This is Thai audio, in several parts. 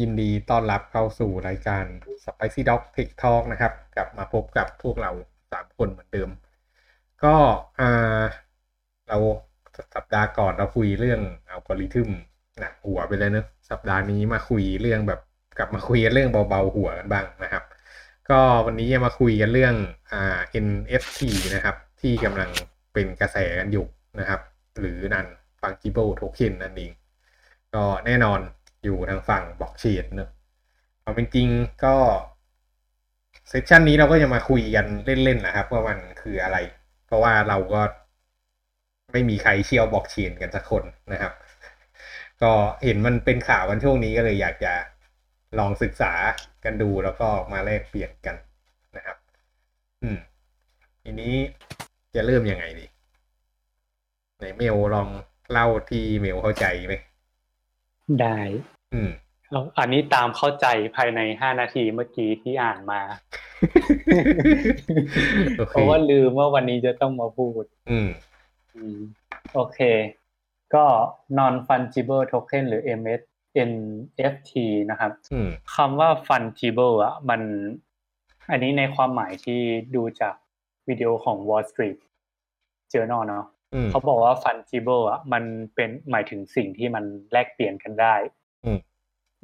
ยินดีต้อนรับเข้าสู่รายการ Spicy Dog Tech Talk นะครับ กลับมาพบกับพวกเราสามคนเหมือนเดิม ก็เราสัปดาห์ก่อนเราคุยเรื่องอัลกอริทึมหนักหัวไปเลยเนอะสัปดาห์นี้มาคุยเรื่องแบบกลับมาคุยเรื่องเบาๆหัวกันบ้างนะครับ ก็วันนี้จะมาคุยกันเรื่องอ่า NFT นะครับ ที่กำลังเป็นกระแสกันอยู่นะครับ หรือนัน fungible token นั่นเองก็แน่นอน อยู่ทางฝั่งบล็อกเชนเนอะเอาเป็นจริงก็เซสชันนี้เราก็จะมาคุยกันเล่นๆนะครับว่ามันคืออะไร เพราะว่าเราก็ไม่มีใครเชี่ยวบล็อกเชนกันสักคนนะครับ ก็เห็นมันเป็นข่าวกันช่วงนี้ก็เลยอยากจะลองศึกษากันดูแล้วก็มาแลกเปลี่ยนกันนะครับ อืม ทีนี้จะเริ่มยังไงดีไหนเมลลองเล่าที่เมลเข้าใจไหมได้ เอาอันนี้ตามเข้าใจภายในห้านาทีเมื่อกี้ที่อ่านมาโอเคเพราะว่าลืมว่าวันนี้จะต้องมาพูดอืมอืมโอเค ก็ non fungible token หรือ MS NFT นะครับอืมคำว่า fungible อะ มัน อันนี้ในความหมายที่ดูจากวิดีโอของ Wall Street Journal เนาะอืมเขาบอกว่า fungible อะ มันเป็นหมายถึงสิ่งที่มันแลกเปลี่ยนกันได้ อืม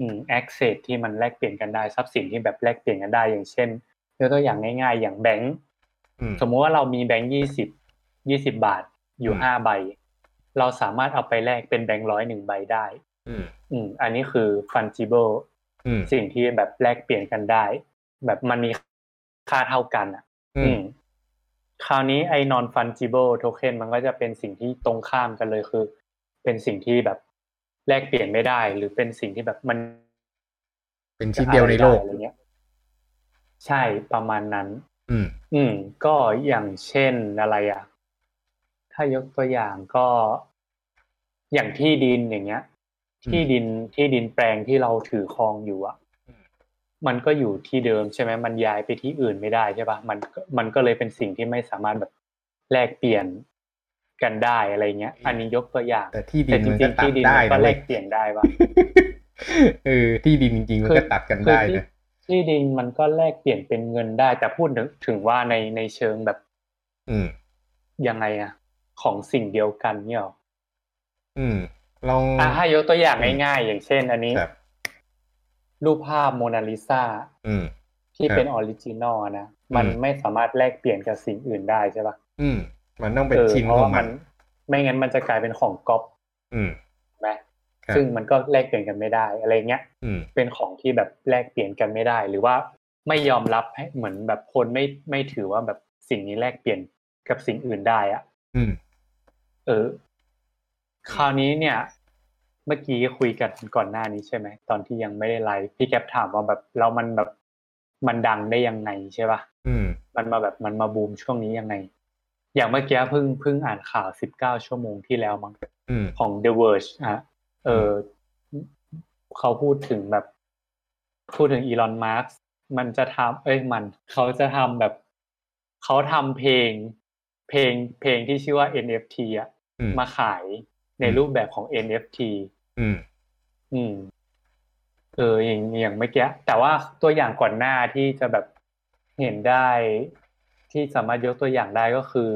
อืม access ที่มันแลกเปลี่ยนกันได้ทรัพย์สินที่แบบแลกเปลี่ยนกันได้อย่างเช่นยกตัวอย่างง่ายๆ อย่างแบงก์อืมสมมุติว่าเรามีแบงก์ยี่สิบยี่สิบาทอยู่อืมห้าใบ เราสามารถเอาไปแลกเป็นแบงก์ร้อยหนึ่งใบได้อืมอืมอันนี้คือ fungible อืมสิ่งที่แบบแลกเปลี่ยนกันได้ แบบมันมีค่าเท่ากันอะ อือืมมคราวนี้ไอ้ non fungible token มันก็จะเป็นสิ่งที่ตรงข้ามกันเลยคือ เป็นสิ่งที่แบบ แลกเปลี่ยนไม่ได้ หรือเป็นสิ่งที่แบบมัน เป็นชิ้นเดียวในโลกอะไรเงี้ย ใช่ประมาณนั้น อืม อืม ก็อย่างเช่นอะไรอะ ถ้ายกตัวอย่างก็อย่างที่ดินอย่างเงี้ยอืมที่ดินที่ดินแปลงที่เราถือครองอยู่อะอืมมันก็อยู่ที่เดิมใช่ไหมมันย้ายไปที่อื่นไม่ได้ใช่ปะมันก็มันก็เลยเป็นสิ่งที่ไม่สามารถแบบแลกเปลี่ยน กันได้อะไรเงี้ย อันนี้ยกตัวอย่าง แต่ที่ดิแต่นจมันริก็งๆตัที่ดดินได้มันก็นะแลเว้ยกเปลี่ยนได้ปะเออที่ดินจริงๆมันก็ตัดกันได้คือที่นะที่ดินมันก็แลกเปลี่ยนเป็นเงินได้ แต่พูดถึงถึงว่าในในเชิงแบบ อืมยังไงอะของสิ่งเดียวกันเนี่ยหรออืมลองอะถ้ายกตัวอย่างง่ายๆ อย่างเช่น อันนี้ครับรูปภาพโมนาลิซาอืมที่ครับเป็น original นะ มันอืมไม่สามารถแลกเปลี่ยนกับสิ่งอื่นได้ใช่ปะอืม มันต้องเป็นเออชิ้นเพราะขอว่างมัมันนไม่งั้นมันจะกลายเป็นของก๊อปอืมไหมครับซึ่งมันก็แลกเปลี่ยนกันไม่ได้อะไรเงี้ยอืมเป็นของที่แบบแลกเปลี่ยนกันไม่ได้ หรือว่าไม่ยอมรับให้เหมือนแบบคนไม่ไม่ถือว่าแบบสิ่งนี้แลกเปลี่ยนกับสิ่งอื่นได้อะอืมเออ คราวนี้เนี่ย เมื่อกี้คุยกันก่อนหน้านี้ใช่ไหมตอนที่ยังไม่ได้ไลฟ์พี่แก๊ปถามว่าแบบเรามันแบบมันดังได้ยังไงใช่ปะอืมมันมาแบบมันมาบูมช่วงนี้ยังไง อย่างเมื่อกี้เพิ่งเพิ่งอ่านข่าวสิบเก้าชั่วโมงที่แล้วมั้งอืมของ The Verge อะเออเขาพูดถึงแบบ พูดถึงอีลอนมาร์กมันจะทำเอ้ยมัน เขาจะทำแบบ เขาทำเพลง เพลงเพลงที่ชื่อว่า NFT อะอืมมาขายในอืมรูปแบบของ NFT อืม อืม เอออย่างอย่างเมื่อกี้แต่ว่าตัวอย่างก่อนหน้าที่จะแบบเห็นได้ ที่สามารถยกตัวอย่างได้ก็คือ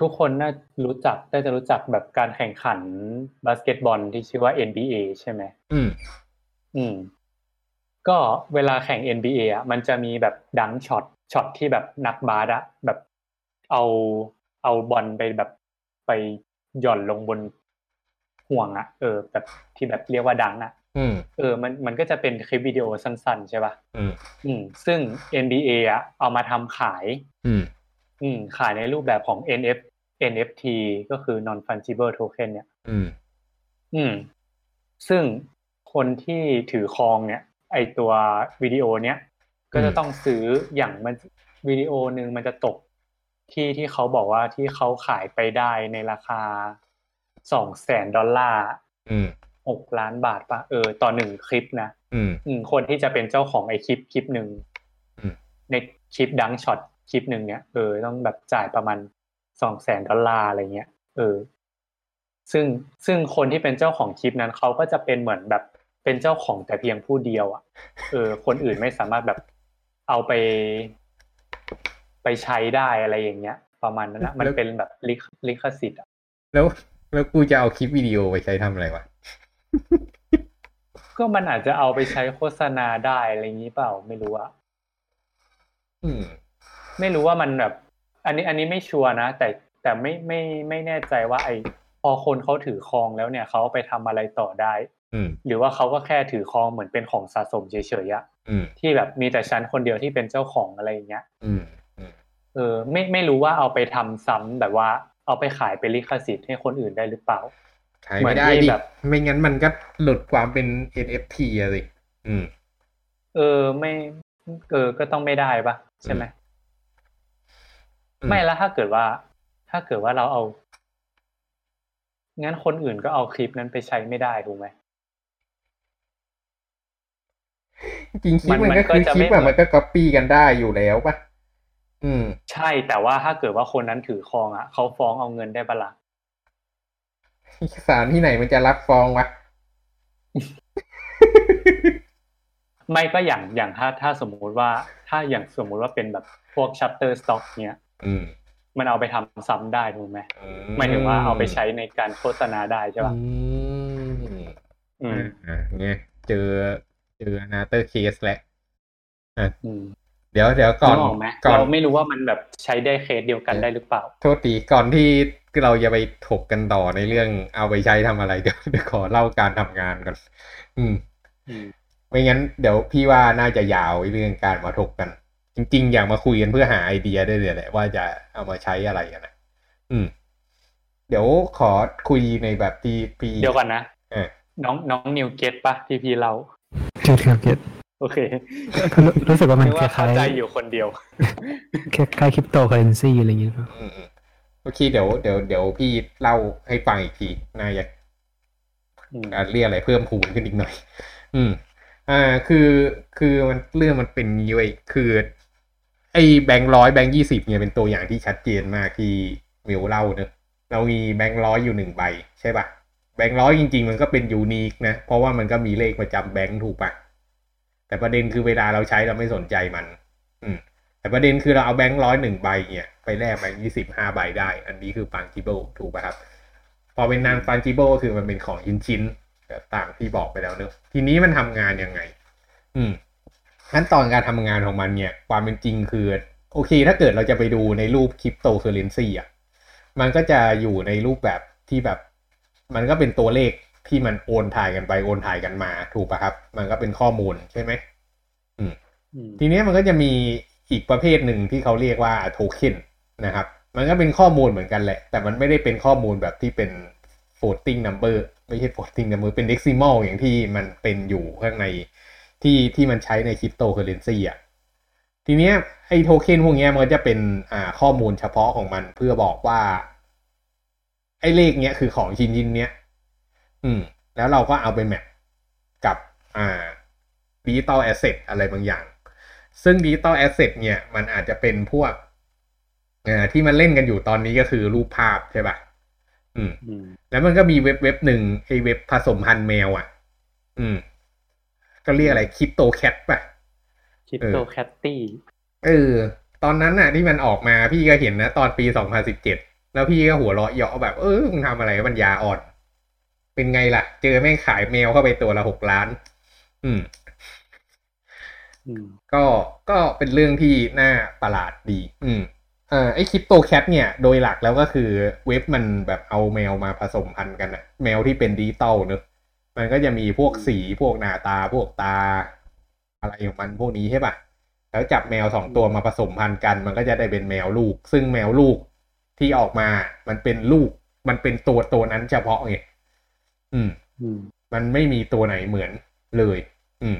ทุกคนน่ารู้จักน่าจะรู้จักแบบการแข่งขันบาสเกตบอลที่ชื่อว่า NBA ใช่ไหมอืม อืม ก็เวลาแข่ง NBA อะมันจะมีแบบ dunk shot shot ที่แบบนักบาสอะแบบเอาเอาบอลไปแบบไปหย่อนลงบนห่วงอะเออแบบที่แบบเรียกว่า dunk อะอืม เออมันมันก็จะเป็นคลิปวิดีโอสั้นๆ ใช่ป่ะอืมอืมซึ่ง NBA อะเอามาทำขาย อืมอืมขายในรูปแบบของ NF NFT ก็คือ non fungible token เนี่ย อืม อืม ซึ่งคนที่ถือครองเนี่ย ไอตัววิดีโอเนี้ยก็จะต้องซื้ออย่างมันวิดีโอหนึ่งมันจะตกที่ที่เขาบอกว่าที่เขาขายไปได้ในราคาสองแสนดอลลาร์อืม หกล้านบาทปะเออต่อหนึ่งคลิปนะอืมอืมคนที่จะเป็นเจ้าของไอคลิปคลิปหนึ่งอืมในคลิปดังช็อตคลิปหนึ่งเนี่ยเออต้องแบบจ่ายประมาณสองแสนดอลลาร์อะไรเงี้ยเออ ซึ่งซึ่งคนที่เป็นเจ้าของคลิปนั้นเขาก็จะเป็นเหมือนแบบเป็นเจ้าของแต่เพียงผู้เดียว อะ เออ คนอื่นไม่สามารถแบบเอาไป ไปใช้ได้อะไรอย่างเงี้ย ประมาณนั้นนะมันเป็นแบบลิขลิขสิทธิ์อะแล้วแล้วกูจะเอาคลิปวิดีโอไปใช้ทำอะไรวะ ก็มันอาจจะเอาไปใช้โฆษณาได้อะไรอย่างนี้เปล่าไม่รู้อะอืม ไม่รู้ว่ามันแบบ อันนี้อันนี้ไม่ชัวร์นะแต่แต่ไม่ไม่ไม่แน่ใจว่า ไอพอคนเขาถือครองแล้วเนี่ยเขาเอาไปทำอะไรต่อได้ อืมหรือว่าเขาก็แค่ถือครองเหมือนเป็นของสะสมเฉยๆอะอืมที่แบบมีแต่ฉันคนเดียวที่เป็นเจ้าของอะไรอย่างเงี้ยอืมอืมเออ ไม่ไม่รู้ว่าเอาไปทำซ้ำแบบว่า เอาไปขายเป็นลิขสิทธิ์ให้คนอื่นได้หรือเปล่า ขายไม่ได้เหมือนที่ดิแบบไม่งั้นมันก็หลุดความเป็น NFT อะสิอืม เออไม่เออก็ต้องไม่ได้ปะใช่ไหมอืมไม่แล้วถ้าเกิดว่า ถ้าเกิดว่าเราเอางั้นคนอื่นก็เอาคลิปนั้นไปใช้ไม่ได้ถูกไหมจริงๆคลิปมันมันก็มันก็คือจะคลิปไม่อะมันก็ก๊อปปี้กันได้อยู่แล้วปะอืม ใช่แต่ว่าถ้าเกิดว่าคนนั้นถือครองอะเขาฟ้องเอาเงินได้ปะละ่ะ ศาลที่ไหนมันจะรับฟ้องวะไม่ก็อย่างอย่างถ้าถ้าสมมุติว่า ถ้าอย่างสมมุติว่าเป็นแบบพวก Shutterstock เนี้ยอืมมันเอาไปทำซ้ำได้ถูกไหมอืหมายถึงว่าเอาไปใช้ในการโฆษณาได้ใช่ปะอืมอืมอ่าเนี่ยเจอเจอ another case แล้วอืม เดี๋ยวเดี๋ยวก่อนนึกออกไหมก่อนเราไม่รู้ว่ามันแบบใช้ได้เคสเดียวกันได้หรือเปล่า โทษทีก่อนที่เราจะไปถกกันต่อในเรื่องเอาไปใช้ทำอะไรเดี๋ยวเดี๋ยวขอเล่าการทำงานก่อนอืมอืมไม่งั้นเดี๋ยวพี่ว่าน่าจะยาวไอ้เรื่องการมาถกกัน จริง ๆ อยากมาคุยกันเพื่อหาไอเดียด้วยเลยแหละว่าจะเอามาใช้อะไรกันนะอืม เดี๋ยวขอคุยในแบบที่พี่เดี๋ยวก่อนนะเออน้องน้องนิวเก็ตปะที่พี่เราเก็ตครับเก็ต โอเครู้รู้สึกว่ามันนึกคว่าเข้าล้ายใจอยู่คนเเดี๋ยว ๆคล้ายคริปโตเคอเรนซีอะไรอย่างเงี้ยครับอืมอืมโอเคเดี๋ยวเดี๋ยวเดี๋ยวพี่เล่าให้ฟังอีกทีน่าจะอืมอะเรียกอะไรเพิ่มพูนขึ้นอีกหน่อย อืม อ่าคือคือมันเรื่องมันเป็นอย่างนี้เว้ยคือ ไอ้แบงค์ร้อยแบงค์ยี่สิบเนี่ยเป็นตัวอย่างที่ชัดเจนมากที่มิวเล่าเนอะเรามีแบงค์ร้อยอยู่หนึ่งใบ ใช่ปะแบงค์ร้อยจริง ๆ มันก็เป็น unique นะ เพราะว่ามันก็มีเลขประจำแบงค์ถูกปะ แต่ประเด็นคือเวลาเราใช้เราไม่สนใจมัน อืม แต่ประเด็นคือเราเอาแบงค์ร้อยหนึ่งใบเนี่ย ไปแลกแบงค์ยี่สิบห้าใบได้ อันนี้คือ fungible ถูกปะครับ พอเป็นนาน fungible ก็คือมันเป็นของชิ้นชิ้นๆแบบต่างที่บอกไปแล้วเนอะทีนี้มันทำงานยังไง อืมขั้นตอนการทำงานของมันเนี่ย ความเป็นจริงคือ โอเค ถ้าเกิดเราจะไปดูในรูปคริปโตเคอเรนซีอะ มันก็จะอยู่ในรูปแบบที่แบบ มันก็เป็นตัวเลข ที่มันโอนถ่ายกันไปโอนถ่ายกันมาถูกปะครับ มันก็เป็นข้อมูลใช่ไหมอืมอืมทีเนี้ยมันก็จะมีอีกประเภทหนึ่งที่เขาเรียกว่าโทเค็นนะครับ มันก็เป็นข้อมูลเหมือนกันแหละ แต่มันไม่ได้เป็นข้อมูลแบบที่เป็น floating number ไม่ใช่ floating number เป็น decimal อย่างที่มันเป็นอยู่ข้างในที่ที่มันใช้ในคริปโตเคอเรนซีอะทีเนี้ยไอ้โทเค็นพวกเนี้ยมันก็จะเป็นอ่าข้อมูลเฉพาะของมันเพื่อบอกว่า ไอ้เลขเนี้ยคือของชิ้นชิ้นเนี้ย อืม แล้วเราก็เอาไป map กับอ่า digital asset อะไรบางอย่าง ซึ่ง digital asset เนี่ย มันอาจจะเป็นพวกอ่าที่มันเล่นกันอยู่ตอนนี้ก็คือรูปภาพใช่ปะอืมอืม แล้วมันก็มีเว็บเว็บหนึ่งไอเว็บผสมพันธุ์แมวอะ อืม ก็เรียกอะไร CryptoCat ป่ะ CryptoKitty เออ ตอนนั้นน่ะ ที่มันออกมาพี่ก็เห็นนะ ตอนปี2017แล้วพี่ก็หัวเราะเยาะแบบ เออมึงทำอะไรมันยาอ่อน เป็นไงล่ะ เจอแม่งขายแมวเข้าไปตัวละหกล้านอืมอืมก็ก็เป็นเรื่องที่น่าประหลาดดี อืมเอ่อไอคริปโตแคทเนี่ย โดยหลักแล้วก็คือเว็บมันแบบเอาแมวมาผสมพันธุ์กันอะแมวที่เป็นดิจิตอลเนอะมันก็จะมีพวกสีพวกหน้าตาพวกตา อะไรของมันพวกนี้ใช่ปะแล้วจับแมวสองตัวมาผสมพันธุ์กัน มันก็จะได้เป็นแมวลูก ซึ่งแมวลูกที่ออกมา มันเป็นลูก มันเป็นตัวตัวนั้นเฉพาะไง อืมอืมมันไม่มีตัวไหนเหมือนเลย อืม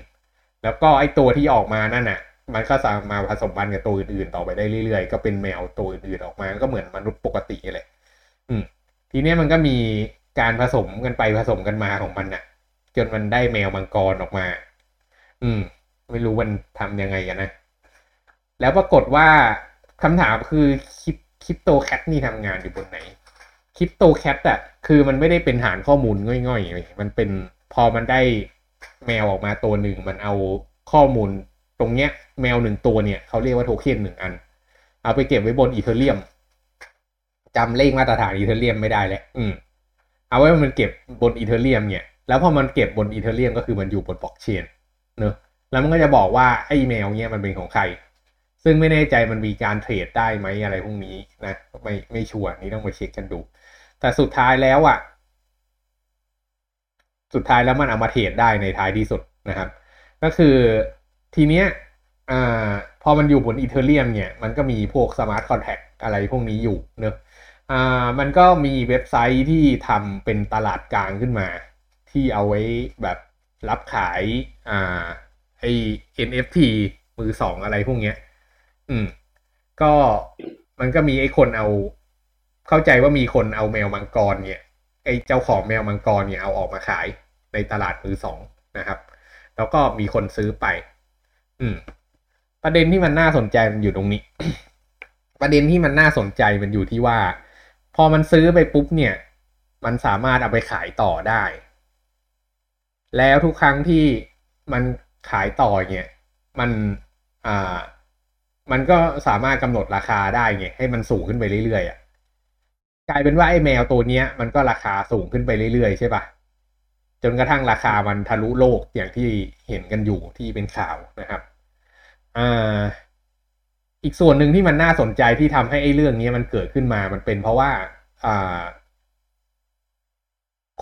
แล้วก็ไอตัวที่ออกมานั่นน่ะ มันก็สามารถมาผสมพันธุ์กับตัวอื่นๆต่อไปได้เรื่อยๆ ก็เป็นแมวตัวอื่นๆออกมา ก็เหมือนมนุษย์ปกติเลยอืม ทีเนี้ยมันก็มีการผสมกันไปผสมกันมาของมันน่ะ จนมันได้แมวมังกรออกมา อืม ไม่รู้มันทำยังไงกันนะ แล้วปรากฏว่าคำถามคือคริป CryptoCat นี่ทำงานอยู่บนไหน CryptoCat อะคือมันไม่ได้เป็นฐานข้อมูลง่อยๆ มันเป็นพอมันได้แมวออกมาตัวหนึ่ง มันเอาข้อมูลตรงเนี้ย แมวหนึ่งตัวเนี่ยเขาเรียกว่าโทเค็นหนึ่งอัน เอาไปเก็บไว้บน Ethereum จำเลขมาตรฐาน Ethereum ไม่ได้แล้วอืมเอาไว้มันเก็บบน Ethereum เนี่ย แล้วพอมันเก็บบน Ethereum ก็คือมันอยู่บนบล็อกเชนเนอะแล้วมันก็จะบอกว่าไอ้แมวเนี่ยมันเป็นของใคร ซึ่งไม่แน่ใจมันมีการเทรดได้ไหมอะไรพวกนี้นะไม่ไม่ชัวร์นี่ต้องไปเช็คกันดู แต่สุดท้ายแล้วอะ่ะ สุดท้ายแล้วมันเอามาเทรดได้ในท้ายที่สุดนะครับ ก็คือทีเนี้ยอ่าพอมันอยู่บน Ethereum เนี่ย มันก็มีพวก smart contract อะไรพวกนี้อยู่เนอะอ่ามันก็มีเว็บไซต์ที่ทำเป็นตลาดกลางขึ้นมา ที่เอาไว้แบบรับขายอ่าไอ NFT มือสองอะไรพวกเนี้ย อืม ก็มันก็มีไอ้คนเอา เข้าใจว่ามีคนเอาแมวมังกรเนี่ยไอ้เจ้าของแมวมังกรเนี่ยเอาออกมาขายในตลาดมือสองนะครับ แล้วก็มีคนซื้อไป อืม ประเด็นที่มันน่าสนใจมันอยู่ตรงนี้ ประเด็นที่มันน่าสนใจมันอยู่ที่ว่า พอมันซื้อไปปุ๊บเนี่ย มันสามารถเอาไปขายต่อได้ แล้วทุกครั้งที่มันขายต่อเนี่ย มันอ่ามันก็สามารถกำหนดราคาได้ไงให้มันสูงขึ้นไปเรื่อยๆอะ กลายเป็นว่าไอ้แมวตัวเนี้ย มันก็ราคาสูงขึ้นไปเรื่อยๆใช่ปะจนกระทั่งราคามันทะลุโลกอย่างที่เห็นกันอยู่ที่เป็นข่าวนะครับอ่าอีกส่วนหนึ่งที่มันน่าสนใจที่ทำให้ไอ้เรื่องนี้มันเกิดขึ้นมามันเป็นเพราะว่าอ่า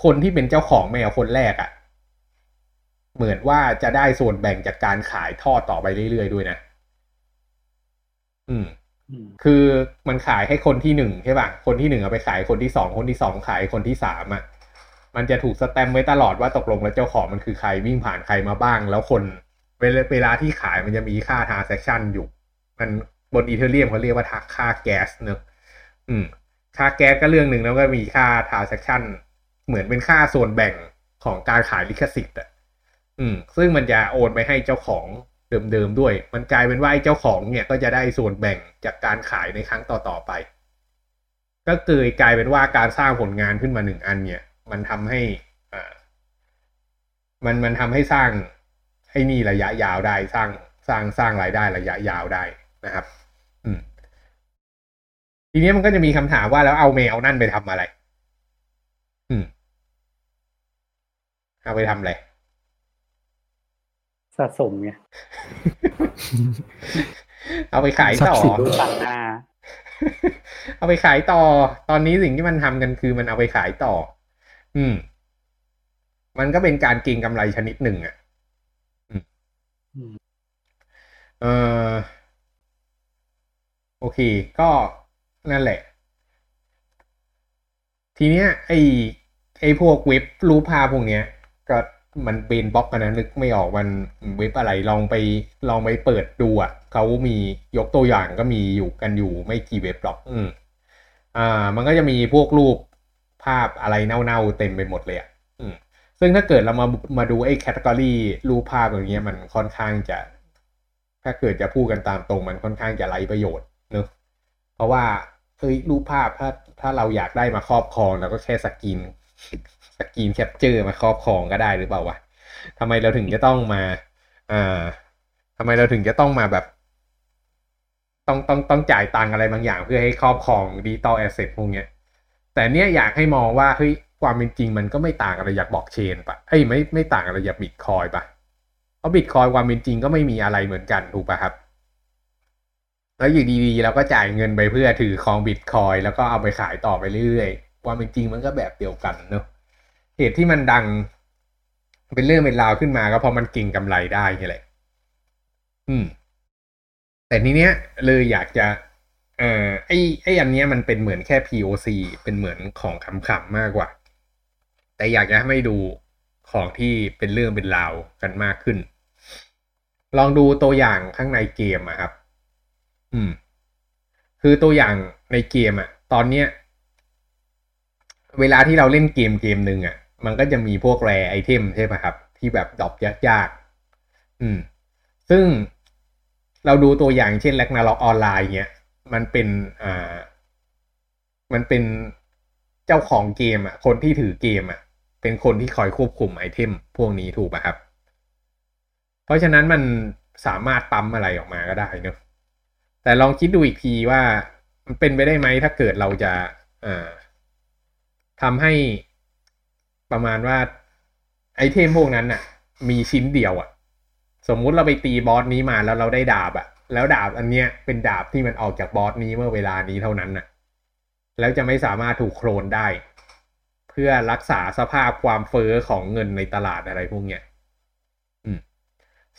คนที่เป็นเจ้าของแมวคนแรกอะ่ะ เหมือนว่าจะได้ส่วนแบ่งจากการขายทอดต่อไปเรื่อยๆด้วยนะ อืม คือมันขายให้คนที่หนึ่งใช่ป่ะ คนที่หนึ่งเอาไปขายคนที่สองคนที่สองขายคนที่สามอะ มันจะถูกสแตมไว้ตลอดว่าตกลงแล้วเจ้าของมันคือใครวิ่งผ่านใครมาบ้าง แล้วคนเวลาที่ขายมันจะมีค่า transaction อยู่ มันบนอีเทเรียมเขาเรียกว่าค่าแก๊สเนอะอืม ค่าแก๊สก็เรื่องหนึ่งแล้วก็มีค่า transaction เหมือนเป็นค่าส่วนแบ่งของการขายลิขสิทธิ์อะ อืม ซึ่งมันจะโอนไปให้เจ้าของ เดิมๆด้วย มันกลายเป็นว่าไอ้เจ้าของเนี่ยก็จะได้ส่วนแบ่งจากการขายในครั้งต่อๆไป ก็เกิดกลายเป็นว่าการสร้างผลงานขึ้นมาหนึ่งอันเนี่ย มันทำให้อ่ามันมันทำให้สร้างให้นี่ระยะยาวได้สร้างสร้างสร้างรายได้ระยะยาวได้นะครับ อืม ทีนี้มันก็จะมีคำถามว่าแล้วเอาแมวนั่นไปทำอะไร อืม เอาไปทำอะไร สะสมไงเอาไปขายต่อทรัพย์สินดูต่างหน้าเอาไปขายต่อ ตอนนี้สิ่งที่มันทำกันคือมันเอาไปขายต่อ อืม มันก็เป็นการเก็งกำไรชนิดหนึ่งอะอืมอืมเออโอเค ก็นั่นแหละ ทีเนี้ย ไอ้ไอ้พวกเว็บรูปภาพพวกเนี้ย ก็ มันเบนบล็อกกันนะนึกไม่ออกมันเว็บอะไรลองไปลองไปเปิดดูอะเขามียกตัวอย่างก็มีอยู่กันอยู่ไม่กี่เว็บหรอก อืมอ่า มันก็จะมีพวกรูปภาพอะไรเน่าๆเต็มไปหมดเลยอะอืมซึ่งถ้าเกิดเรามามาดูไอ้ category รูปภาพอย่างเงี้ยมันค่อนข้างจะ ถ้าเกิดจะพูดกันตามตรงมันค่อนข้างจะไร้ประโยชน์เนอะเพราะว่าเฮ้ยรูปภาพถ้าถ้าเราอยากได้มาครอบครองเราก็แค่ screen screen capture มาครอบครองก็ได้หรือเปล่าวะทำไมเราถึงจะต้องมาอ่าทำไมเราถึงจะต้องมาแบบ ต้องต้องต้องจ่ายตังอะไรบางอย่าง เพื่อให้ครอบครอง digital asset พวกเนี้ยแต่เนี้ยอยากให้มองว่าเฮ้ยความเป็นจริงมันก็ไม่ต่างอะไรจากบล็อกเชนปะเอ้ยไม่ไม่ต่างอะไรจากบิตคอยปะเพราะบิตคอยความเป็นจริงก็ไม่มีอะไรเหมือนกันถูกปะครับ แล้วอยู่ดีๆเราก็จ่ายเงินไปเพื่อถือครองบิตคอยแล้วก็เอาไปขายต่อไปเรื่อยๆความเป็นจริงมันก็แบบเดียวกันเนอะ เหตุที่มันดัง เป็นเรื่องเป็นราวขึ้นมาก็เพราะมันเก่งกำไรได้นี่แหละ อืม แต่ทีเนี้ย เลยอยากจะ เอ่อไอ้ไอ้อันเนี้ยมันเป็นเหมือนแค่ POC เป็นเหมือนของขำๆมากกว่า แต่อยากจะให้ดูของที่เป็นเรื่องเป็นราวกันมากขึ้น ลองดูตัวอย่างข้างในเกมอะครับ อืม คือตัวอย่างในเกมอะตอนเนี้ย เวลาที่เราเล่นเกมเกมหนึ่งอะ มันก็จะมีพวก rare item ใช่ไหมครับ ที่แบบ drop ยากๆ อืม ซึ่งเราดูตัวอย่างเช่น Ragnarok Online เนี้ยมันเป็นอ่ามันเป็นเจ้าของเกมอะ คนที่ถือเกมอะ เป็นคนที่คอยควบคุมไอเทมพวกนี้ถูกป่ะครับ เพราะฉะนั้นมันสามารถปั๊มอะไรออกมาก็ได้เนอะแต่ลองคิดดูอีกทีว่า มันเป็นไปได้ไหมถ้าเกิดเราจะอ่าทำให้ ประมาณว่าไอเทมพวกนั้นน่ะมีชิ้นเดียวอะ่ะสมมุติเราไปตีบอสนี้มาแล้วเราได้ดาบอะ่ะแล้วดาบอันเนี้ยเป็นดาบที่มันออกจากบอสนี้เมื่อเวลานี้เท่านั้นน่ะ แล้วจะไม่สามารถถูกโครนได้ เพื่อรักษาสภาพความเฟอ้อของเงินในตลาดอะไรพวกเนี้ยอืม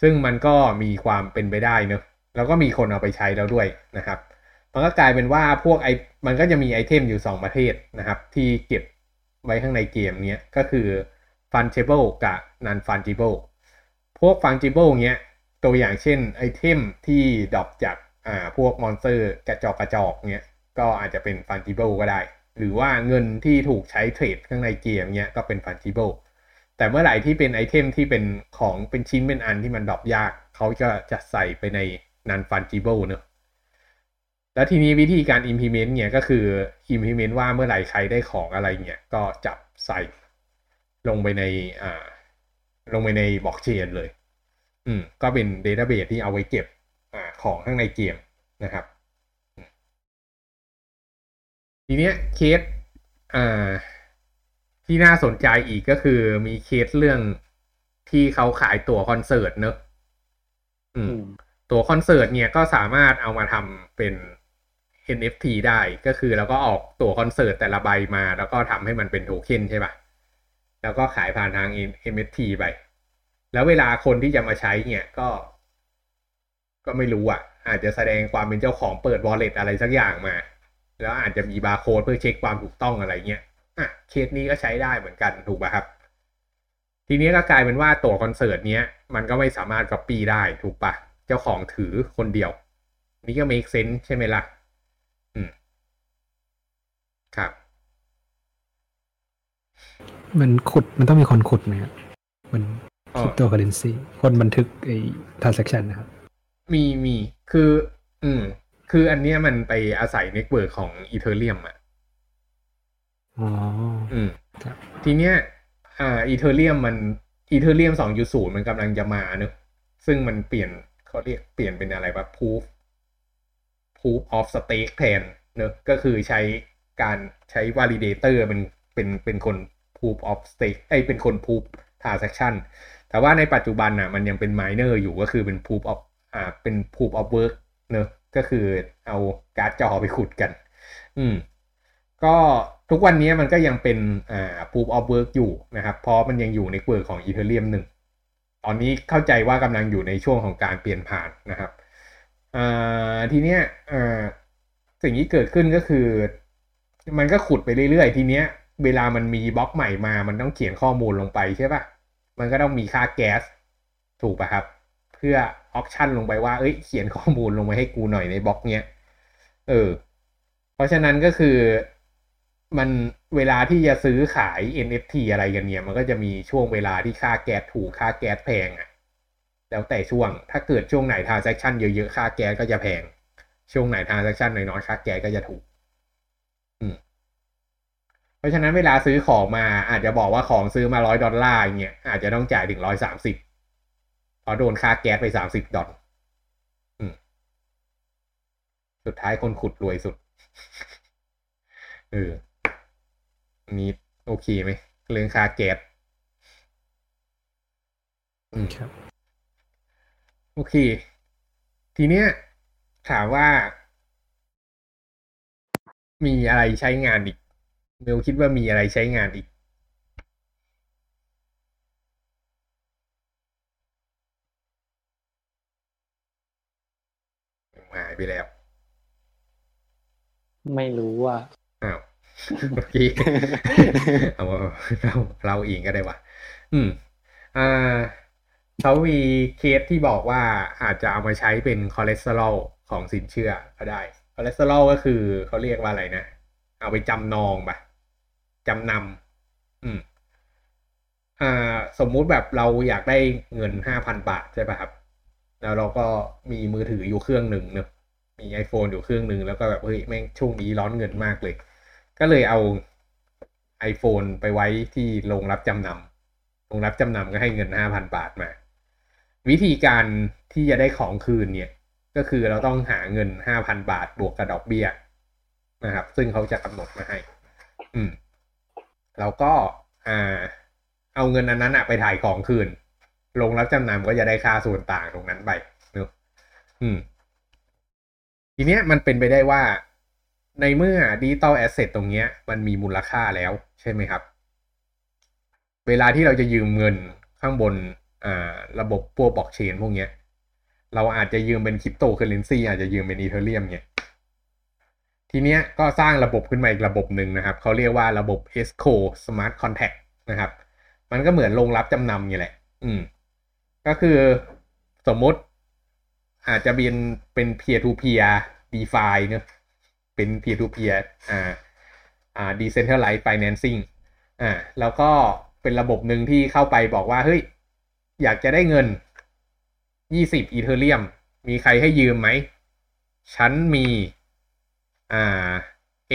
ซึ่งมันก็มีความเป็นไปได้เนอะแล้วก็มีคนเอาไปใช้แล้วด้วยนะครับ มันก็กลายเป็นว่าพวกไอมันก็จะมีไอเทมอยู่สองประเภทนะครับ ที่เก็บ ไว้ข้างในเกมเนี้ยก็คือ fungible กับ non fungible พวก fungible เนี้ยตัวอย่างเช่นไอเทมที่ drop จากอ่าพวก monster กระจอกกระจอกเนี้ยก็อาจจะเป็น fungible ก็ได้ หรือว่าเงินที่ถูกใช้เทรดข้างในเกมเนี้ยก็เป็น fungible แต่เมื่อไหร่ที่เป็นไอเทมที่เป็นของเป็นชิ้นเป็นอันที่มันดรอปยาก เขาจะจะใส่ไปใน non fungible เนอะ แล้วทีนี้วิธีการ implement เนี่ยก็คือ implement ว่าเมื่อไหร่ใครได้ของอะไรเนี่ยก็จับใส่ลงไปในอ่าลงไปในบล็อกเชนเลย อืม ก็เป็น database ที่เอาไว้เก็บอ่าของข้างในเกมนะครับ ทีเนี้ยเคสอ่าที่น่าสนใจอีกก็คือมีเคสเรื่องที่เขาขายตั๋วคอนเสิร์ตเนอะ อืม ตั๋วคอนเสิร์ตเนี่ยก็สามารถเอามาทำเป็น NFT ได้ก็คือแล้วก็ออกตั๋วคอนเสิร์ตแต่ละใบมา แล้วก็ทำให้มันเป็นโทเค็นใช่ปะแล้วก็ขายผ่านทาง NFT ไป แล้วเวลาคนที่จะมาใช้เนี่ยก็ ก็ไม่รู้อะ อาจจะแสดงความเป็นเจ้าของเปิด wallet อะไรสักอย่างมา แล้วอาจจะมีบาร์โค้ดเพื่อเช็คความถูกต้องอะไรเงี้ยอะเคสนี้ก็ใช้ได้เหมือนกันถูกป่ะครับ ทีนี้ก็กลายเป็นว่าตั๋วคอนเสิร์ตเนี้ยมันก็ไม่สามารถก๊อปปี้ได้ถูกปะเจ้าของถือคนเดียว นี่ก็ make sense ใช่ไหมล่ะ ครับ มันขุดมันต้องมีคนขุดไหมครับมันอ๋อคริปโตเคอเรนซีคนบันทึกไอ้ transaction นะครับ มีมีคือ อืม คืออันเนี้ยมันไปอาศัย network ของ Ethereum อะอ๋ออืมครับทีเนี้ย อ่า Ethereum มัน Ethereum สองจุดศูนย์มันกำลังจะมาเนอะซึ่งมันเปลี่ยนเขาเรียกเปลี่ยนเป็นอะไรวะ proof proof of stake แทนเนอะก็คือใช้ การใช้ validator เป็นเป็นเป็นคน proof of stake เอ้ยเป็นคน proof transaction แต่ว่าในปัจจุบันน่ะมันยังเป็น miner อยู่ก็คือเป็น proof of อ่าเป็น proof of work เนอะก็คือเอาการ์ดจอไปขุดกัน อืม ก็ทุกวันนี้มันก็ยังเป็นอ่า proof of work อยู่นะครับ เพราะมันยังอยู่ใน network ของ Ethereum หนึ่งตอนนี้เข้าใจว่ากำลังอยู่ในช่วงของการเปลี่ยนผ่านนะครับอ่าทีเนี้ยอ่าสิ่งที่เกิดขึ้นก็คือ มันก็ขุดไปเรื่อยๆ ทีเนี้ย เวลามันมีบล็อกใหม่มามันต้องเขียนข้อมูลลงไปใช่ปะมันก็ต้องมีค่าแก๊สถูกป่ะครับ เพื่อออ t ชั่นลงไปว่า เอ้ย เขียนข้อมูลลงมาให้กูหน่อยในบล็อกเนี้ย เออ เพราะฉะนั้นก็คือมันเวลาที่จะซื้อขาย NFT อะไรกันเนี่ย มันก็จะมีช่วงเวลาที่ค่าแก๊สถูกค่าแก๊สแพงอะ่ะ แล้วแต่ช่วง ถ้าเกิดช่วงไหน transaction เยอะๆ ค่าแก๊สก็จะแพง ช่วงไหน transaction น้อยๆ ค่าแก๊สก็จะถูก เพราะฉะนั้นเวลาซื้อของมาอาจจะบอกว่าของซื้อมาร้อยดอลลาร์อย่างเงี้ยอาจจะต้องจ่ายถึงร้อยสามสิบเพราะโดนค่าแก๊สไปสามสิบดอลอืมสุดท้ายคนขุดรวยสุดเอออันนี้โอเคไหมเรื่องค่าแก๊สอืมครับโอเค ทีเนี้ย ถามว่า มีอะไรใช้งานอีก เมลคิดว่ามีอะไรใช้งานอีก หายไปแล้ว ไม่รู้ว่าอ้าวโอเคเอาเราเราเองก็ได้วะอืม อ่าเขามีเคสที่บอกว่าอาจจะเอามาใช้เป็น collateral ของสินเชื่อก็ได้ collateral ก็คือเขาเรียกว่าอะไรนะ เอาไปจำนองปะ จำนำอืมอ่าสมมุติแบบเราอยากได้เงินห้าพันบาทใช่ป่ะครับ แล้วเราก็มีมือถืออยู่เครื่องหนึ่งเนอะมี iPhone อยู่เครื่องหนึ่งแล้วก็แบบเฮ้ยแม่งช่วงนี้ร้อนเงินมากเลย ก็เลยเอา iPhone ไปไว้ที่โรงรับจำนำโรงรับจำนำก็ให้เงินห้าพันบาทมา วิธีการที่จะได้ของคืนเนี่ย ก็คือเราต้องหาเงินห้าพันบาทบวกกับดอกเบี้ยนะครับ ซึ่งเขาจะกำหนดมาให้ อืม แล้วก็เอาเงินอันนั้นไปถ่ายของคืน ลงรับจำนำก็จะได้ค่าส่วนต่างตรงนั้นไปเนอะอืม ทีเนี้ยมันเป็นไปได้ว่าในเมื่อ digital asset ตรงเนี้ย มันมีมูลค่าแล้วใช่ไหมครับ เวลาที่เราจะยืมเงินข้างบนอ่าระบบพวกบล็อกเชนพวกเนี้ย เราอาจจะยืมเป็นคริปโตเคอเรนซีอาจจะยืมเป็น Ethereum เนี่ย ทีเนี้ยก็สร้างระบบขึ้นมาอีกระบบหนึ่งนะครับ เขาเรียกว่าระบบ escrow smart contract นะครับ มันก็เหมือนโรงรับจำนำนี่แหละ อืม ก็คือสมมติอาจจะเป็นเป็น peer to peer DeFi เนอะเป็น peer to peer อ่าอ่า decentralized financing อ่าแล้วก็เป็นระบบหนึ่งที่เข้าไปบอกว่า เฮ้ย อยากจะได้เงิน 20 อีเทเรียม มีใครให้ยืมไหม ฉันมี อ่า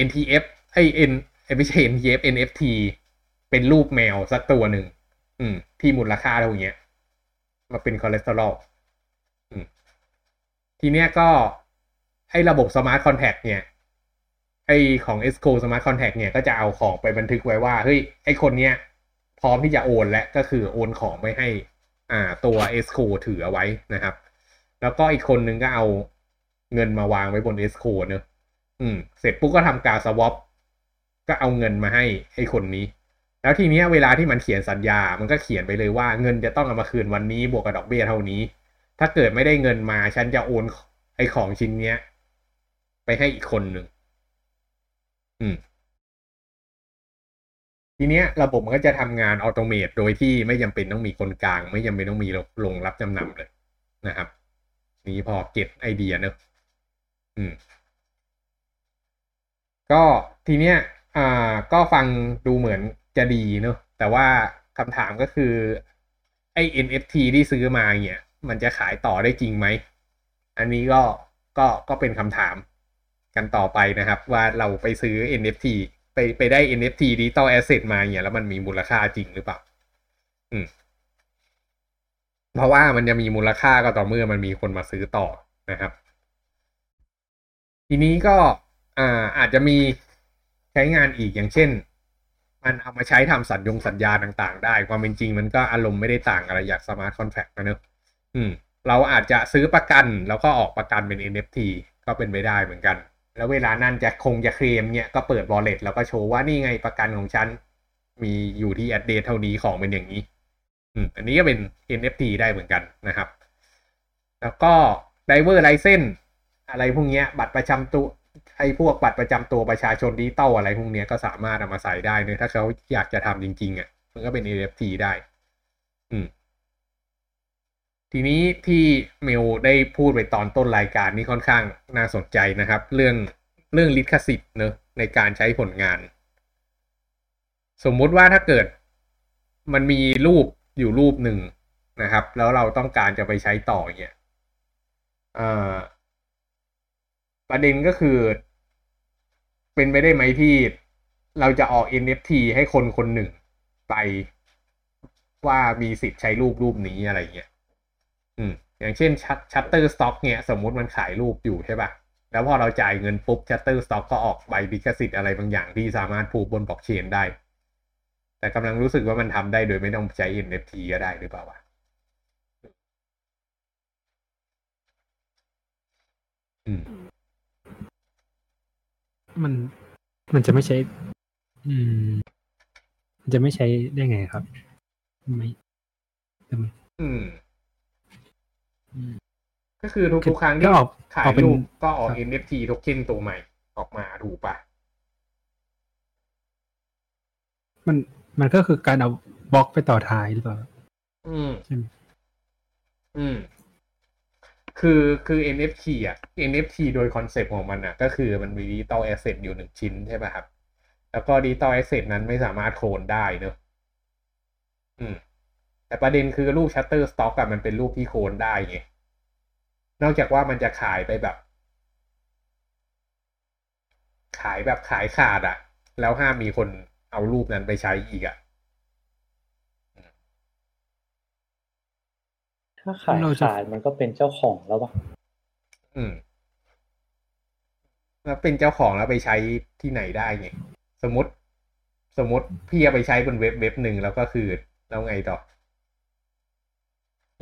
NTF ไอ้ N ไม่ใช่ NTF NFT เป็นรูปแมวสักตัวหนึ่งอืม ที่มูลค่าเท่าเนี้ยมาเป็นคอเลสเตอรอลอืมทีเนี้ยก็ให้ระบบ Smart Contract เนี่ยไอของ ESCO Smart Contact เนี่ยก็จะเอาของไปบันทึกไว้ว่า เฮ้ย ไอคนเนี้ยพร้อมที่จะโอนและก็คือโอนของไปให้ อ่าตัว ESCO ถือเอาไว้นะครับ แล้วก็อีกคนนึงก็เอาเงินมาวางไว้บน ESCO เนอะ อืมเสร็จปุ๊บก็ทำการสวอปก็เอาเงินมาให้ไอคนนี้ แล้วทีเนี้ยเวลาที่มันเขียนสัญญา มันก็เขียนไปเลยว่าเงินจะต้องเอามาคืนวันนี้บวกกับดอกเบี้ยเท่านี้ ถ้าเกิดไม่ได้เงินมาฉันจะโอนไอของชิ้นเนี้ย ไปให้อีกคนหนึ่งอืมทีเนี้ยระบบมันก็จะทำงานอัตโนมัติโดยที่ไม่จำเป็นต้องมีคนกลาง ไม่จำเป็นต้องมีลงรับจำนำเลยนะครับ นี้พอเก็ตไอเดียเนอะอืม ก็ทีเนี้ยอ่าก็ฟังดูเหมือนจะดีเนอะแต่ว่าคำถามก็คือไอ NFT ที่ซื้อมาเนี่ย มันจะขายต่อได้จริงไหม อันนี้ก็ก็ก็เป็นคำถามกันต่อไปนะครับ ว่าเราไปซื้อ NFT ไปไปได้ NFT Digital Asset มาเนี่ย แล้วมันมีมูลค่าจริงหรือเปล่า อืม เพราะว่ามันจะมีมูลค่าก็ต่อเมื่อมันมีคนมาซื้อต่อนะครับ ทีนี้ก็ อ่าอาจจะมีใช้งานอีกอย่างเช่น มันเอามาใช้ทำสัญญงสัญญาต่างๆ ได้ ความเป็นจริงมันก็อารมณ์ไม่ได้ต่างอะไรจาก smart contract นะเนอะอืม เราอาจจะซื้อประกันแล้วก็ออกประกันเป็น NFT ก็เป็นไปได้เหมือนกัน แล้วเวลานั้นจะคงจะเคลมเนี่ยก็เปิด wallet แล้วก็โชว์ว่านี่ไงประกันของฉัน มีอยู่ที่ address เท่านี้ของเป็นอย่างนี้ อืม อันนี้ก็เป็น NFT ได้เหมือนกันนะครับ แล้วก็ driver license อะไรพวกเนี้ย บัตรประจำตัว ไอ้พวกบัตรประจำตัวประชาชนดิจิตอลอะไรพวกเนี้ยก็สามารถเอามาใส่ได้เนอะถ้าเขาอยากจะทำจริง ๆอะมันก็เป็น NFT ได้ อืม ทีนี้ที่เมลได้พูดไปตอนต้นรายการนี่ค่อนข้างน่าสนใจนะครับ เรื่องเรื่องลิขสิทธิ์เนอะในการใช้ผลงาน สมมุติว่าถ้าเกิดมันมีรูปอยู่รูปหนึ่งนะครับ แล้วเราต้องการจะไปใช้ต่อเนี่ยอ่า ประเด็นก็คือ เป็นไปได้ไหมที่เราจะออก NFT ให้คนคนหนึ่งไปว่ามีสิทธิ์ใช้รูปรูปนี้อะไรเงี้ย อืม อย่างเช่น Shutterstock เนี่ย สมมุติมันขายรูปอยู่ใช่ปะ่ะ แล้วพอเราจ่ายเงินปุ๊บ Shutterstock ก็ออกใบลิขสิทธิ์อะไรบางอย่างที่สามารถผูกบนบล็อกเชนได้ แต่กำลังรู้สึกว่ามันทำได้โดยไม่ต้องใช้ NFT ก็ได้หรือเปล่าวะอืม มันมันจะไม่ใช้ อืม มันจะไม่ใช้ได้ไงครับไม่ทำไมอืมอืมก็คือทุกๆครั้งก็ที่ออกขายออกเป็น รูปก็ออกครับ NFT โทเค็นตัวใหม่ ออกมาถูกปะมันมันก็คือการเอาบล็อกไปต่อท้ายหรือเปล่า อืม ใช่ไหม อืม คือคือ NFT อะ NFT โดย concept ของมันอะ ก็คือมันมี digital asset อยู่หนึ่งชิ้นใช่ป่ะครับ แล้วก็ digital asset นั้นไม่สามารถโคลนได้เนอะอืม แต่ประเด็นคือรูป Shutterstock อะมันเป็นรูปที่โคลนได้ไง นอกจากว่ามันจะขายไปแบบ ขายแบบขายขาดอะแล้วห้ามมีคนเอารูปนั้นไปใช้อีกอะ ถ้าขายเราจะขายมันก็เป็นเจ้าของแล้วปะอืมแล้วเป็นเจ้าของแล้วไปใช้ที่ไหนได้ไงสมมติ สมมติพี่เอาไปใช้บนเว็บเว็บหนึ่งแล้วก็คือแล้วไงต่อ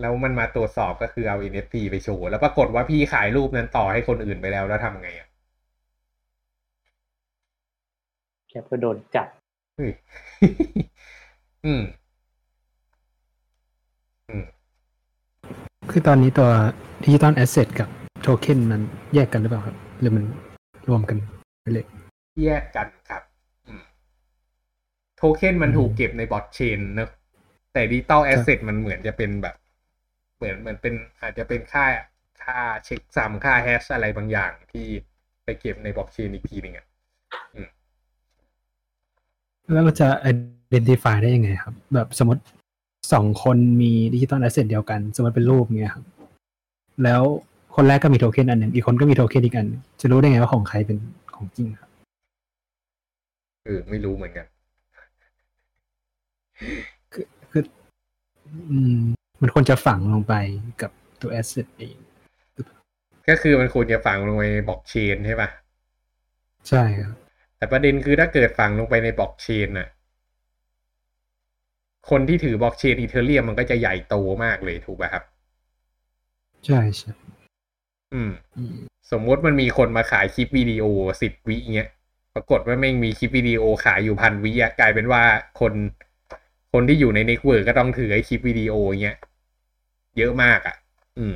แล้วมันมาตรวจสอบก็คือเอา NFT ไปโชว์แล้วปรากฏว่าพี่ขายรูปนั้นต่อให้คนอื่นไปแล้วแล้วทำไงอะแกก็โดนจับเฮ้ยอืม อืม คือตอนนี้ตัว digital asset กับโทเค็นมันแยกกันหรือเปล่าครับ หรือมันรวมกันไปเลย แยกกันครับอืมโทเค็นมันถูกเก็บในบล็อกเชนเนอะแต่ digital asset มันเหมือนจะเป็นแบบ เหมือนเหมือนเป็นอาจจะเป็นค่าค่า checksum ค่า hash อะไรบางอย่างที่ไปเก็บในบล็อกเชนอีกทีหนึ่งอะแล้วเราจะ identify ได้ยังไงครับ แบบสมมติ สองคนมี digital asset เดียวกัน สมมติเป็นรูปเงี้ยครับ แล้วคนแรกก็มีโทเค็นอันหนึ่งอีกคนก็มีโทเค็นอีกอันหนึ่งจะรู้ได้ไงว่าของใครเป็นของจริงครับเออไม่รู้เหมือนกันคืออืมมันควรจะฝังลงไปกับตัว asset เองก็คือมันควรจะฝังลงไปในบล็อกเชนใช่ปะใช่ครับแต่ประเด็นคือถ้าเกิดฝังลงไปในบล็อกเชนน่ะ คนที่ถือบล็อกเชน Ethereum มันก็จะใหญ่โตมากเลยถูกป่ะครับ ใช่ใช่อืมอืม สมมติมันมีคนมาขายคลิปวิดีโอสิบวิเงี้ย ปรากฏว่าแม่งมีคลิปวิดีโอขายอยู่พันวิอะกลายเป็นว่าคน คนที่อยู่ใน network ก็ต้องถือไอ้คลิปวิดีโอเงี้ย เยอะมากอะอืม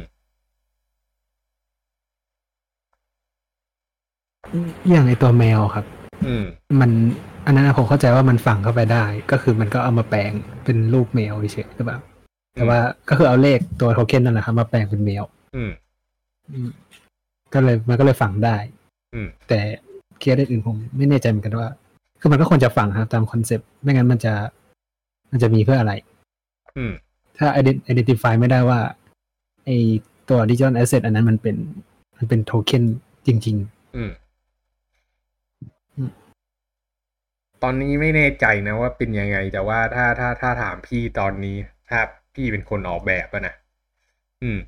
อย่างไอตัวแมวครับอื มมันอันนั้นผมเข้าใจว่ามันฝังเข้าไปได้ ก็คือมันก็เอามาแปลงเป็นรูปแมวเฉยๆหรือเปล่าแต่ว่าก็คือเอาเลขตัวโทเค็นนั่นแหละครับมาแปลงเป็นแมวอืมอืมก็เลยมันก็เลยฝังได้อืมแต่เคสอื่นๆผมไม่แน่ใจเหมือนกันว่า คือมันก็ควรจะฝังครับตาม concept ไม่งั้นมันจะ มันจะมีเพื่ออะไรอืมถ้า ident- identify ไม่ได้ว่าไอตัว digital asset อันนั้นมันเป็น มันเป็นโทเค็นจริงอืม อืม ตอนนี้ไม่แน่ใจนะว่าเป็นยังไง แต่ว่าถ้าถ้าถ้าถามพี่ตอนนี้ ถ้าพี่เป็นคนออกแบบนะอืม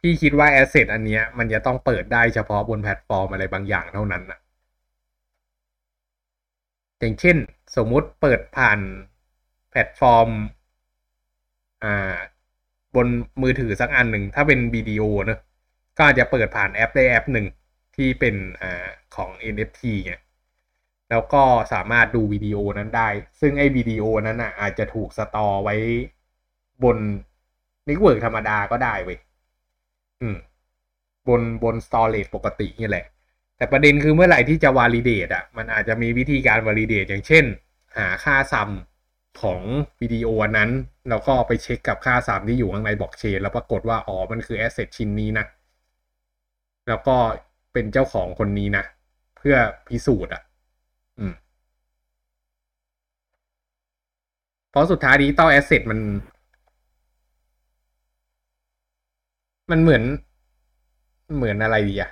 พี่คิดว่า asset อันเนี้ย มันจะต้องเปิดได้เฉพาะบนแพลตฟอร์มอะไรบางอย่างเท่านั้นนะอย่างเช่น สมมุติเปิดผ่านแพลตฟอร์ม อ่า บนมือถือสักอันหนึ่ง ถ้าเป็นวิดีโอเนอะก็อาจจะเปิดผ่านแอปได้แอปหนึ่งที่เป็นอ่าของ NFT ไง แล้วก็สามารถดูวิดีโอนั้นได้ ซึ่งไอ้วิดีโอนั้นอะ อาจจะถูก store ไว้บน network ธรรมดาก็ได้เว้ยอืม บนบน storage ปกตินี่แหละ แต่ประเด็นคือเมื่อไหร่ที่จะ validate อะ มันอาจจะมีวิธีการ validate อย่างเช่น หาค่า sum ของวิดีโอนั้นแล้วก็ไปเช็คกับค่า sum ที่อยู่ข้างในบล็อกเชนแล้วปรากฏว่าอ๋อมันคือ asset ชิ้นนี้นะ แล้วก็เป็นเจ้าของคนนี้นะ เพื่อพิสูจน์อะ อืม เพราะสุดท้าย digital asset มัน มันเหมือน เหมือนอะไรดีอะ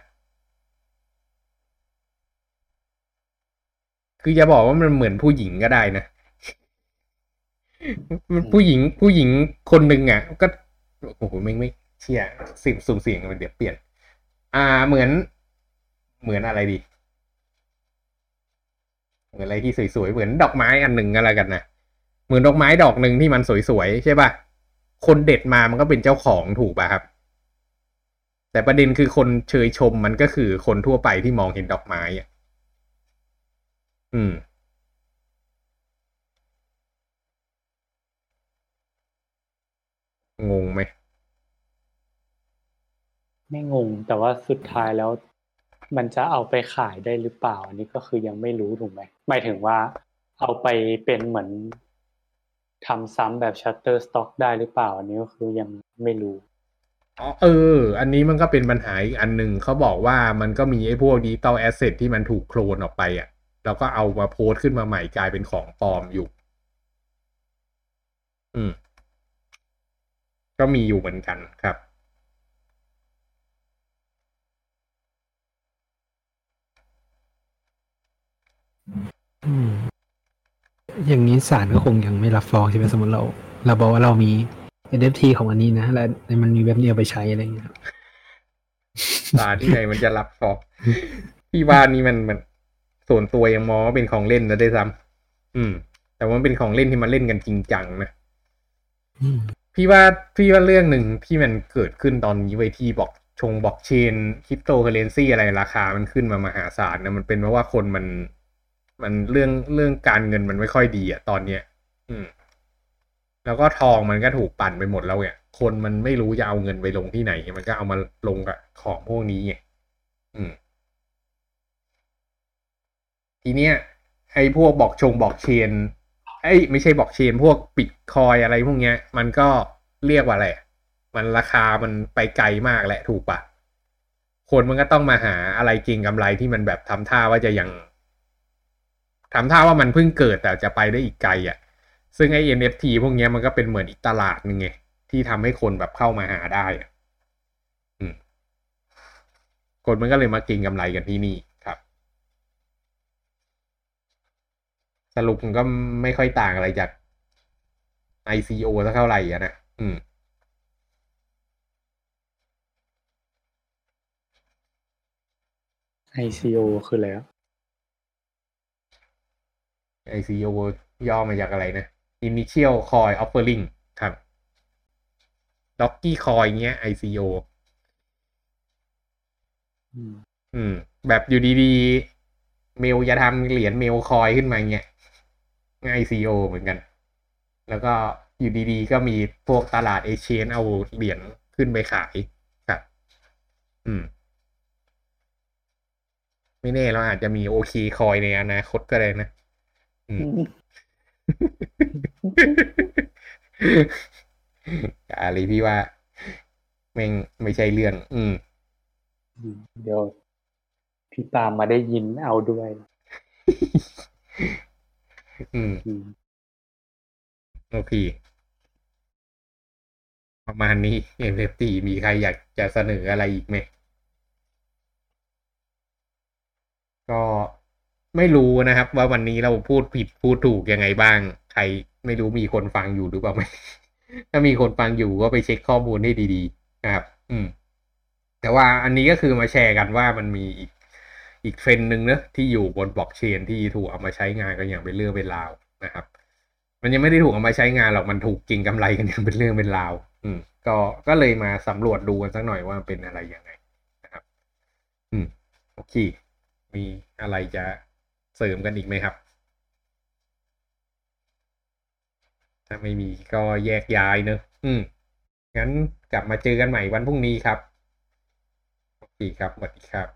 คือจะบอกว่ามันเหมือนผู้หญิงก็ได้นะมันผู้หญิงผู้หญิงคนหนึ่งอะ ก็โอ้โหไม่ไม่เชี่ยสิ่งสุ่มเสี่ยงมันเดี๋ยวเปลี่ยน อ่าเหมือน เหมือนอะไรดี เหมือนอะไรที่สวยๆเหมือนดอกไม้อันหนึ่งอะไรกันนะ เหมือนดอกไม้ดอกหนึ่งที่มันสวยๆใช่ป่ะ คนเด็ดมามันก็เป็นเจ้าของถูกป่ะครับ แต่ประเด็นคือคนเชยชมมันก็คือคนทั่วไปที่มองเห็นดอกไม้อะ อืม งงไหม ไม่งง แต่ว่าสุดท้ายแล้วมันจะเอาไปขายได้หรือเปล่า อันนี้ก็คือยังไม่รู้ถูกไหมหมายถึงว่าเอาไปเป็นเหมือน ทำซ้ำแบบ Shutterstock ได้หรือเปล่า อันนี้ก็คือยังไม่รู้อ๋อเออ อันนี้มันก็เป็นปัญหาอีกอันหนึ่งเขาบอกว่ามันก็มีไอ้พวก digital asset ที่มันถูกโคลนออกไปอะ แล้วก็เอามาโพสต์ขึ้นมาใหม่กลายเป็นของปลอมอยู่ อืม ก็มีอยู่เหมือนกันครับๆอืม อย่างนี้ศาลก็คงยังไม่รับฟ้องใช่ไหมสมมติเรา เราบอกว่าเรามี NFT ของอันนี้นะแล้วมันมีเว็บนี้เอาไปใช้อะไรเงี้ยครับตาที่ไหนมันจะรับฟอกพี่ว่านี่มันมันส่วนตัวยังมองว่าเป็นของเล่นนะได้วยซ้ำอืม แต่ว่ามันเป็นของเล่นที่มันเล่นกันจริงจังนะอืมพี่ว่าพี่ว่าเรื่องหนึ่งที่มันเกิดขึ้นตอนนี้ไว้ยที่บอกชงบล็อกเชนคริปโตเคอเรนซีอะไรราคามันขึ้นมามหาศาลนะมันเป็นเพราะว่าคนมัน มันเรื่องเรื่องการเงินมันไม่ค่อยดีอะตอนเนี้ย อืม แล้วก็ทองมันก็ถูกปั่นไปหมดแล้วเนี่ยคนมันไม่รู้จะเอาเงินไปลงที่ไหน มันก็เอามาลงกับของพวกนี้ไงอืม ทีเนี้ยไอ้พวกบอกชงบอกเชนไอ้ไม่ใช่บอกเชนพวกปิดคอยอะไรพวกเนี้ย มันก็เรียกว่าอะไรอะมันราคามันไปไกลมากแหละถูกปะคนมันก็ต้องมาหาอะไรเก่งกำไรที่มันแบบทำท่าว่าจะยัง ทำท่าว่ามันเพิ่งเกิดแต่จะไปได้อีกไกลอะ ซึ่งไอ้ NFT พวกนี้มันก็เป็นเหมือนอีกตลาดหนึ่งไงที่ทำให้คนแบบเข้ามาหาได้อะอืมคนมันก็เลยมาเก็งกำไรกันที่นี่ครับ สรุปมันก็ไม่ค่อยต่างอะไรจาก ICO สักเท่าไหร่อะนะ อืม ICO คืออะไรอะ ICO ย่อมาจากอะไรนะ Initial Coin Offering ครับ Donkey Coin เงี้ย ICO อืมอืม แบบอยู่ดีๆ เมลจะทำเหรียญเมลคอยขึ้นมาเงี้ย ICO เหมือนกัน แล้วก็อยู่ดีๆ ก็มีพวกตลาดเอเชียนเอาเหรียญขึ้นไปขายครับ อืม ไม่แน่เราอาจจะมีโอเคคอยในอนาคตก็ได้นะ อืมอะไรพี่ว่าแม่งไม่ใช่เรื่อง อืมอืมเดี๋ยว พี่ปาล์มมาได้ยินเอาด้วย อืมอืมโอเค ประมาณนี้ NFT มีใครอยากจะเสนออะไรอีกไหมก็ ไม่รู้นะครับ ว่าวันนี้เราพูดผิดพูดถูกยังไงบ้าง ใครไม่รู้มีคนฟังอยู่หรือเปล่าไหมถ้ามีคนฟังอยู่ก็ไปเช็คข้อมูลให้ดีๆนะครับ อืม แต่ว่าอันนี้ก็คือมาแชร์กันว่ามันมีอีกอีกเทรนหนึ่งเนอะที่อยู่บนบล็อกเชนที่ถูกเอามาใช้งานกันอย่างเป็นเรื่องเป็นราวนะครับ มันยังไม่ได้ถูกเอามาใช้งานหรอกมันถูกก่งกำไรกันอย่างเป็นเรื่องเป็นราว อืม ก็ก็เลยมาสำรวจดูกันสักหน่อยว่าเป็นอะไรยังไงนะครับ อืม โอเค มีอะไรจะ เสริมกันอีกไหมครับ ถ้าไม่มีก็แยกย้ายเนอะอืมงั้นกลับมาเจอกันใหม่วันพรุ่งนี้ครับโอเคครับสวัสดีครับ